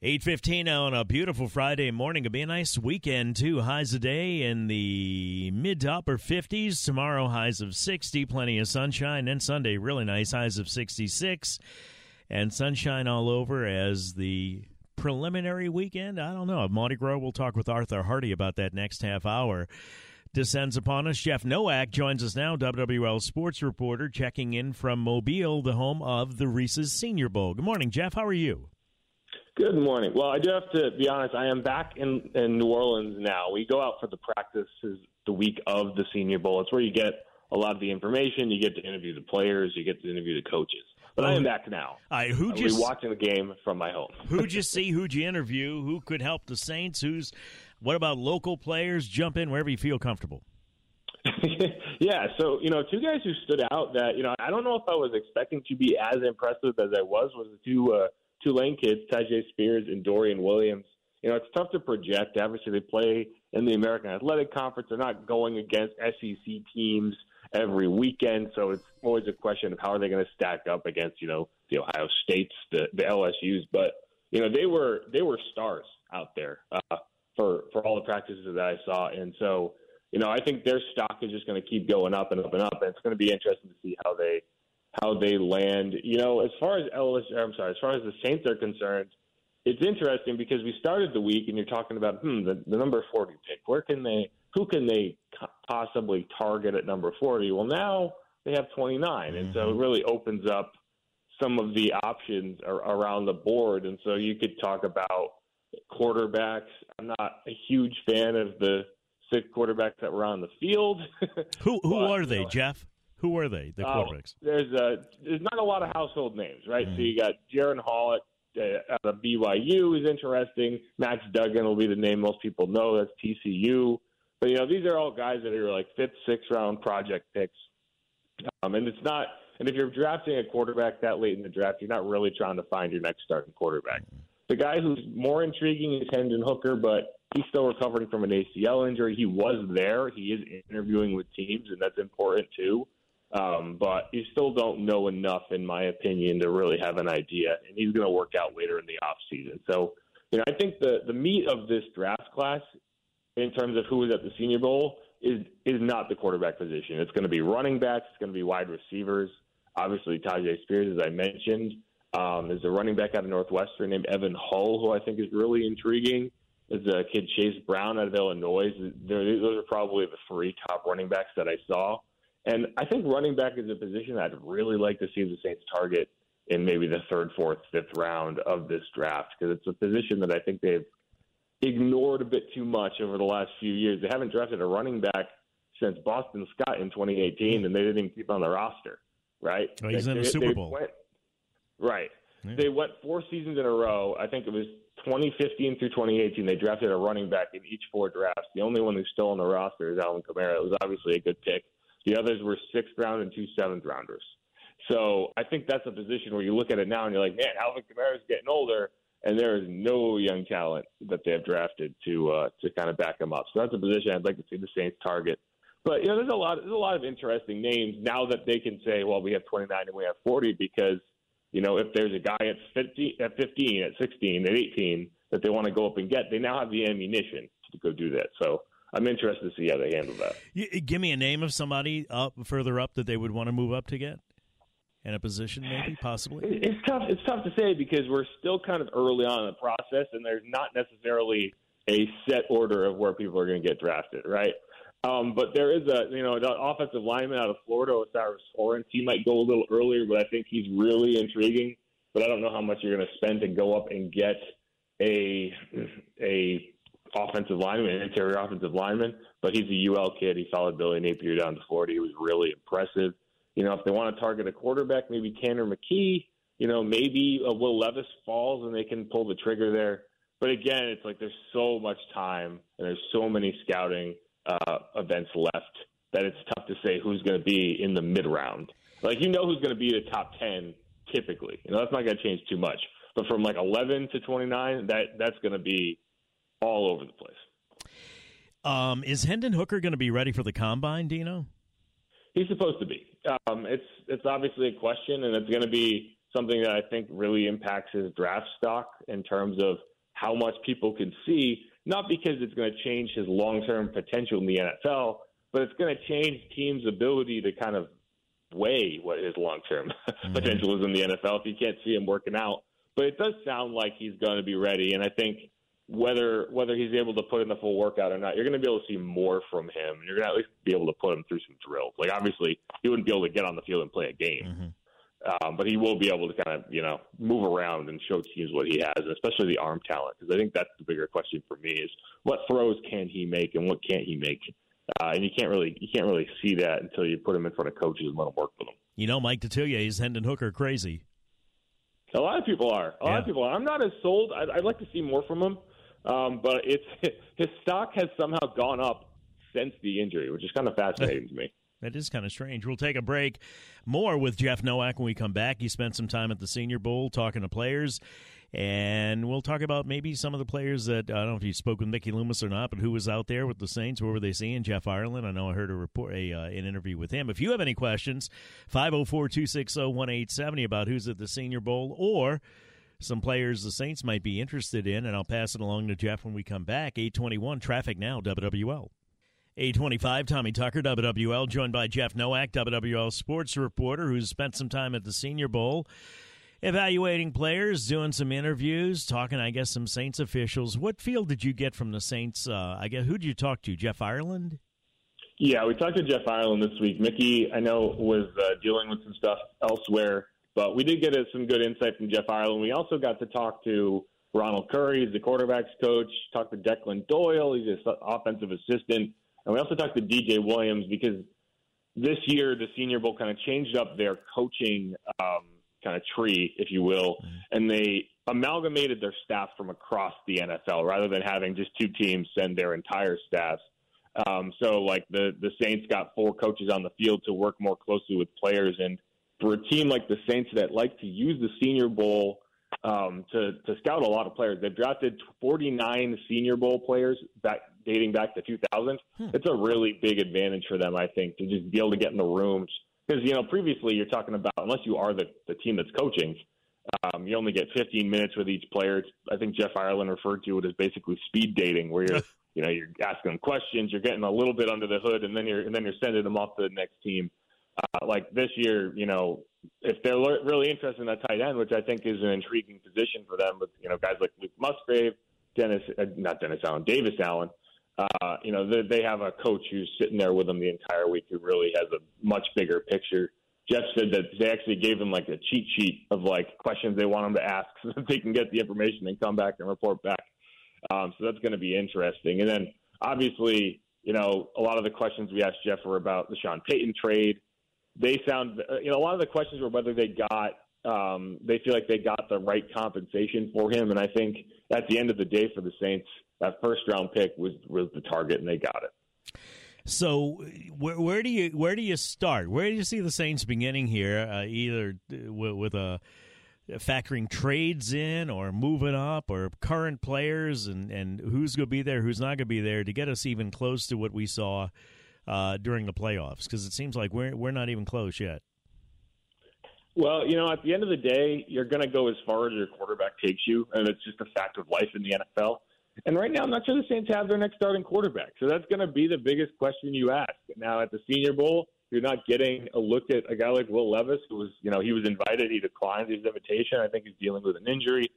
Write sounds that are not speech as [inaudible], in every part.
8.15 on a beautiful Friday morning. It'll be a nice weekend, too. Highs a day in the mid to upper 50s. Tomorrow, highs of 60. Plenty of sunshine. And Sunday, really nice. Highs of 66. And sunshine all over as the preliminary weekend. I don't know. Mardi Gras, we'll talk with Arthur Hardy about that next half hour. Descends upon us. Jeff Nowak joins us now, WWL sports reporter, checking in from Mobile, the home of the Reese's Senior Bowl. Good morning, Jeff. How are you? Good morning. Well, I do have to be honest. I am back in, in New Orleans now. We go out for the practices the week of the Senior Bowl. It's where you get a lot of the information. You get to interview the players. You get to interview the coaches. But I am back now. All right, who just watching the game from my home. [laughs] who'd you [laughs] see? Who'd you interview? Who could help the Saints? Who's what about local players? Jump in wherever you feel comfortable. [laughs] yeah, so you know, two guys who stood out that you know I don't know if I was expecting to be as impressive as I was was the two uh, Tulane kids, Tyjae Spears and Dorian Williams. You know, it's tough to project. Obviously, they play in the American Athletic Conference. They're not going against SEC teams every weekend, so it's always a question of how are they going to stack up against you know the Ohio States, the the LSU's. But you know, they were they were stars out there uh, for for all the practices that I saw, and so you know, I think their stock is just going to keep going up and up and up, and it's going to be interesting to see how they how they land. You know, as far as LS, I'm sorry, as far as the Saints are concerned, it's interesting because we started the week and you're talking about hmm, the, the number 40 pick. Where can they? Who can they possibly target at number 40? Well, now they have 29, and so it really opens up some of the options are, around the board. And so you could talk about quarterbacks. I'm not a huge fan of the six quarterbacks that were on the field. Who who [laughs] But, are you they, know, Jeff? Who are they? The uh, quarterbacks. there's a there's not a lot of household names, right? So you got Jaren Hall at, uh, out of BYU is interesting. Max Duggan will be the name most people know. That's TCU. But you know these are all guys that are like fifth, sixth round project picks, um, and it's not. And if you're drafting a quarterback that late in the draft, you're not really trying to find your next starting quarterback. The guy who's more intriguing is Hendon Hooker, but he's still recovering from an ACL injury. He was there. He is interviewing with teams, and that's important too. Um, but you still don't know enough, in my opinion, to really have an idea. And he's going to work out later in the off season. So, you know, I think the the meat of this draft class, in terms of who is at the Senior Bowl, is is not the quarterback position. It's going to be running backs. It's going to be wide receivers. Obviously, Tyjae Spears, as I mentioned, um, a running back out of Northwestern named Evan Hull, who I think is really intriguing. There's a kid Chase Brown out of Illinois. Those are probably the three top running backs that I saw. And I think running back is a position I'd really like to see the Saints target in maybe the third, fourth, fifth round of this draft because it's a position that I think they've ignored a bit too much over the last few years. They haven't drafted a running back since Boston Scott in 2018, and they didn't even keep on the roster, right? Oh, he's They- in the Super Bowl. went- right. Yeah. They went four seasons in a row. I think it was 2015 through 2018. They drafted a running back in each four drafts. The only one who's still on the roster is Alvin Kamara. It was obviously a good pick. The others were sixth round and two seventh rounders. So I think that's a position where you look at it now and you're like, man, Alvin Kamara's getting older, and there is no young talent that they have drafted to uh, to kind of back him up. So that's a position I'd like to see the Saints target. But you know, there's a lot there's a lot of interesting names now that they can say, well, we have 29 and we have 40 because you know if there's a guy at 50, at 15, at 16, at 18 that they want to go up and get, they now have the ammunition to go do that. So I'm interested to see how they handle that. You, give me a name of somebody up further up that they would want to move up to get. in a position, maybe possibly? It's tough. It's tough to say because we're still kind of early on in the process, and there's not necessarily a set order of where people are going to get drafted, right? Um, but there is a you know an offensive lineman out of Florida, O'Cyrus Torrence. He might go a little earlier, but I think he's really intriguing. But I don't know how much you're going to spend to go up and get a a offensive lineman, interior offensive lineman. But he's a UL kid. He followed Billy Napier down to Florida. He was really impressive. You know, if they want to target a quarterback, maybe Tanner McKee. You know, maybe a Will Levis falls and they can pull the trigger there. But again, it's like there's so much time and there's so many scouting uh, events left that it's tough to say who's going to be in the mid round. Like you know who's going to be the top ten typically. You know that's not going to change too much. But from like 11 to 29, that that's going to be all over the place. Um, is Hendon Hooker going to be ready for the combine, Dino? He's supposed to be. Um, it's it's obviously a question, and it's going to be something that I think really impacts his draft stock in terms of how much people can see not because it's going to change his long term potential in the NFL, but it's going to change teams' ability to kind of weigh what his long term [laughs] mm-hmm. potential is in the NFL if you can't see him working out. But it does sound like he's going to be ready, and I think whether whether he's able to put in the full workout or not, you're going to be able to see more from him. You're going to at least be able to put him through some drills. Like obviously, he wouldn't be able to get on the field and play a game. Mm-hmm. Um, but he will be able to kind of, you know, move around and show teams what he has, and especially the arm talent. Because I think that's the bigger question for me is what throws can he make and what can't he make. Uh, and you can't really you can't really see that until you put him in front of coaches and let them work with them. You know, Mike Detillier is Hendon Hooker crazy. A lot of people are. A yeah. lot of people are. I'm not as sold. I'd, I'd like to see more from him, um, but it's [laughs] his stock has somehow gone up since the injury, which is kind of fascinating to me. [laughs] That is kind of strange. We'll take a break. More with Jeff Nowak when we come back. He spent some time at the Senior Bowl talking to players, and we'll talk about maybe some of the players that I don't know if you spoke with Mickey Loomis or not, but who was out there with the Saints? Where were they seeing? Jeff Ireland. I know I heard a report, a uh, an interview with him. If you have any questions, 504-260-1870 about who's at the Senior Bowl or some players the Saints might be interested in, and I'll pass it along to Jeff when we come back. 821 Traffic Now, WWL. 825, Tommy Tucker, WWL, joined by Jeff Nowak, WWL sports reporter, who's spent some time at the Senior Bowl evaluating players, doing some interviews, talking, I guess, some Saints officials. What feel did you get from the Saints? Uh, I guess, who did you talk to? Jeff Ireland? Yeah, we talked to Jeff Ireland this week. Mickey, I know, was uh, dealing with some stuff elsewhere, but we did get some good insight from Jeff Ireland. We also got to talk to Ronald Curry, he's the quarterback's coach, talked to Declan Doyle, he's an offensive assistant. And we also talked to DJ Williams because this year the Senior Bowl kind of changed up their coaching um, kind of tree, if you will, mm-hmm. and they amalgamated their staff from across the NFL rather than having just two teams send their entire staffs. Um, so, like the the Saints got four coaches on the field to work more closely with players, and for a team like the Saints that like to use the Senior Bowl um, to to scout a lot of players. They've drafted 49 Senior Bowl players back dating back to 2000. Hmm. It's a really big advantage for them, I think, to just be able to get in the rooms because you know previously you're talking about unless you are the the team that's coaching. Um, you only get 15 minutes with each player. I think Jeff Ireland referred to it as basically speed dating, where you're, [laughs] you know, you're asking them questions, you're getting a little bit under the hood, and then you're and then you're sending them off to the next team. Uh, like this year, you know, if they're really interested in that tight end, which I think is an intriguing position for them, with you know guys like Luke Musgrave, Dennis, uh, not Dennis Allen, Davis Allen. Uh, you know, they, they have a coach who's sitting there with them the entire week who really has a much bigger picture. Jeff said that they actually gave him like a cheat sheet of like questions they want him to ask [laughs] so that they can get the information and come back and report back. Um, so that's going to be interesting. And then obviously, you know, a lot of the questions we asked Jeff were about the Sean Payton trade they sound, uh, you know, a lot of the questions were whether they got, um, they feel like they got the right compensation for him. And I think at the end of the day for the Saints, that first round pick was, was the target and they got it. So where, where do you where do you start? Where do you see the Saints beginning here? Uh, either with, with a factoring trades in or moving up or current players and, and who's going to be there, who's not going to be there to get us even close to what we saw uh, during the playoffs? Because it seems like we're we're not even close yet. Well, you know, at the end of the day, you're going to go as far as your quarterback takes you, and it's just a fact of life in the NFL. And right now, I'm not sure the Saints have their next starting quarterback, so that's going to be the biggest question you ask. Now, at the Senior Bowl, You're not getting a look at a guy like Will Levis, who was, you know, he was invited, he declined his invitation. I think he's dealing with an injury.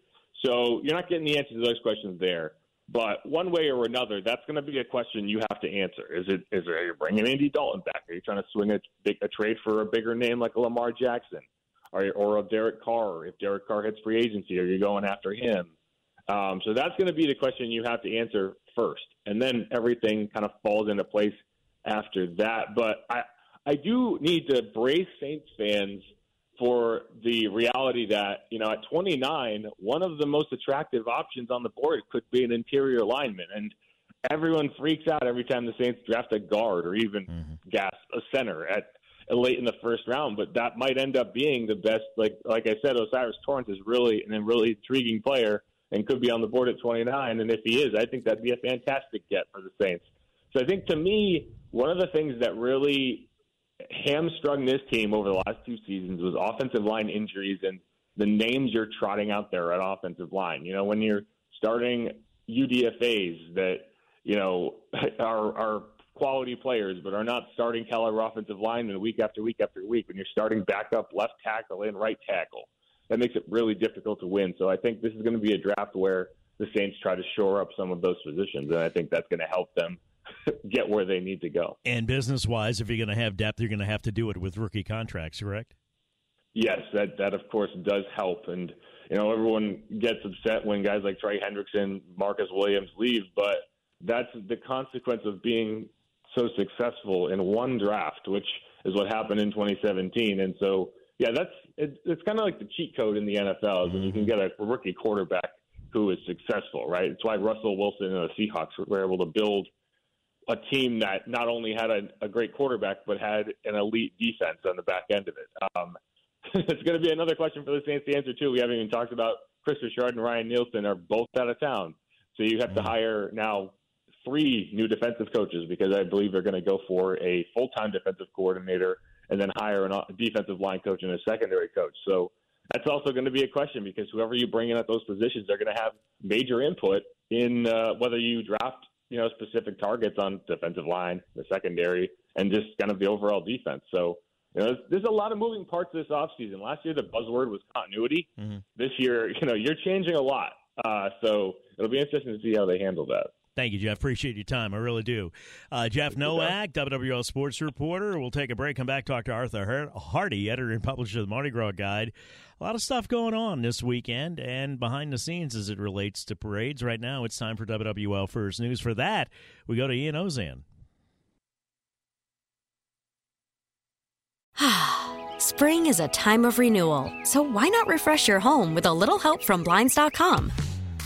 So you're not getting the answers to those questions there. But one way or another, that's going to be a question you have to answer. Is it is are you bringing Andy Dalton back? Are you trying to swing a, big, a trade for a bigger name like Lamar Jackson, or or a Derek Carr? If Derek Carr hits free agency, are you going after him? Um, so that's going to be the question you have to answer first, and then everything kind of falls into place after that. But I I do need to brace Saints fans for the reality that, you know, at 29, one of the most attractive options on the board could be an interior lineman. And everyone freaks out every time the Saints draft a guard or even mm-hmm. gasp a center at late in the first round. But that might end up being the best. Like like I said, O'Cyrus Torrence is really an really intriguing player and could be on the board at 29. And if he is, I think that'd be a fantastic get for the Saints. So I think to me, one of the things that really hamstrung this team over the last two seasons was offensive line injuries and the names you're trotting out there at offensive line. You know, when you're starting UDFAs that, you know, [laughs] are, are quality players but are not starting caliber offensive line linemen week after week after week, when you're starting backup left tackle and right tackle, that makes it really difficult to win. So I think this is going to be a draft where the Saints try to shore up some of those positions, and I think that's going to help them – [laughs] get where they need to go. And business wise, if you're going to have depth, you're going to have to do it with rookie contracts, correct? Yes, that that of course does help, and you know everyone gets upset when guys like Trey Hendrickson, Marcus Williams leave, but that's the consequence of being so successful in one draft, which is what happened in 2017. And so, yeah, that's it, it's kind of like the cheat code in the NFL is when you can get a rookie quarterback who is successful, right? It's why Russell Wilson and the Seahawks were able to build a team that not only had a, a great quarterback but had an elite defense on the back end of it. Um, [laughs] it's going to be another question for the Saints to answer too. We haven't even talked about Kris Richard and Ryan Nielsen are both out of town, so you have to mm-hmm. hire now three new defensive coaches because I believe they're going to go for a full time defensive coordinator and then hire a defensive line coach and a secondary coach. So that's also going to be a question because whoever you bring in at those positions, they're going to have major input in uh, whether you draft you know, specific targets on defensive line, the secondary, and just kind of the overall defense. So, you know, there's, there's a lot of moving parts this offseason. Last year, the buzzword was continuity. Mm-hmm. This year, [laughs] you know, you're changing a lot. Uh, so it'll be interesting to see how they handle that. Thank you, Jeff. Appreciate your time. I really do. Uh, Jeff Nowak, WWL Sports reporter. We'll take a break, come back, talk to Arthur Hardy, editor and publisher of the Mardi Gras Guide. A lot of stuff going on this weekend and behind the scenes as it relates to parades. Right now, it's time for WWL First News. For that, we go to Ian Ozan. [sighs] Spring is a time of renewal, so why not refresh your home with a little help from Blinds.com?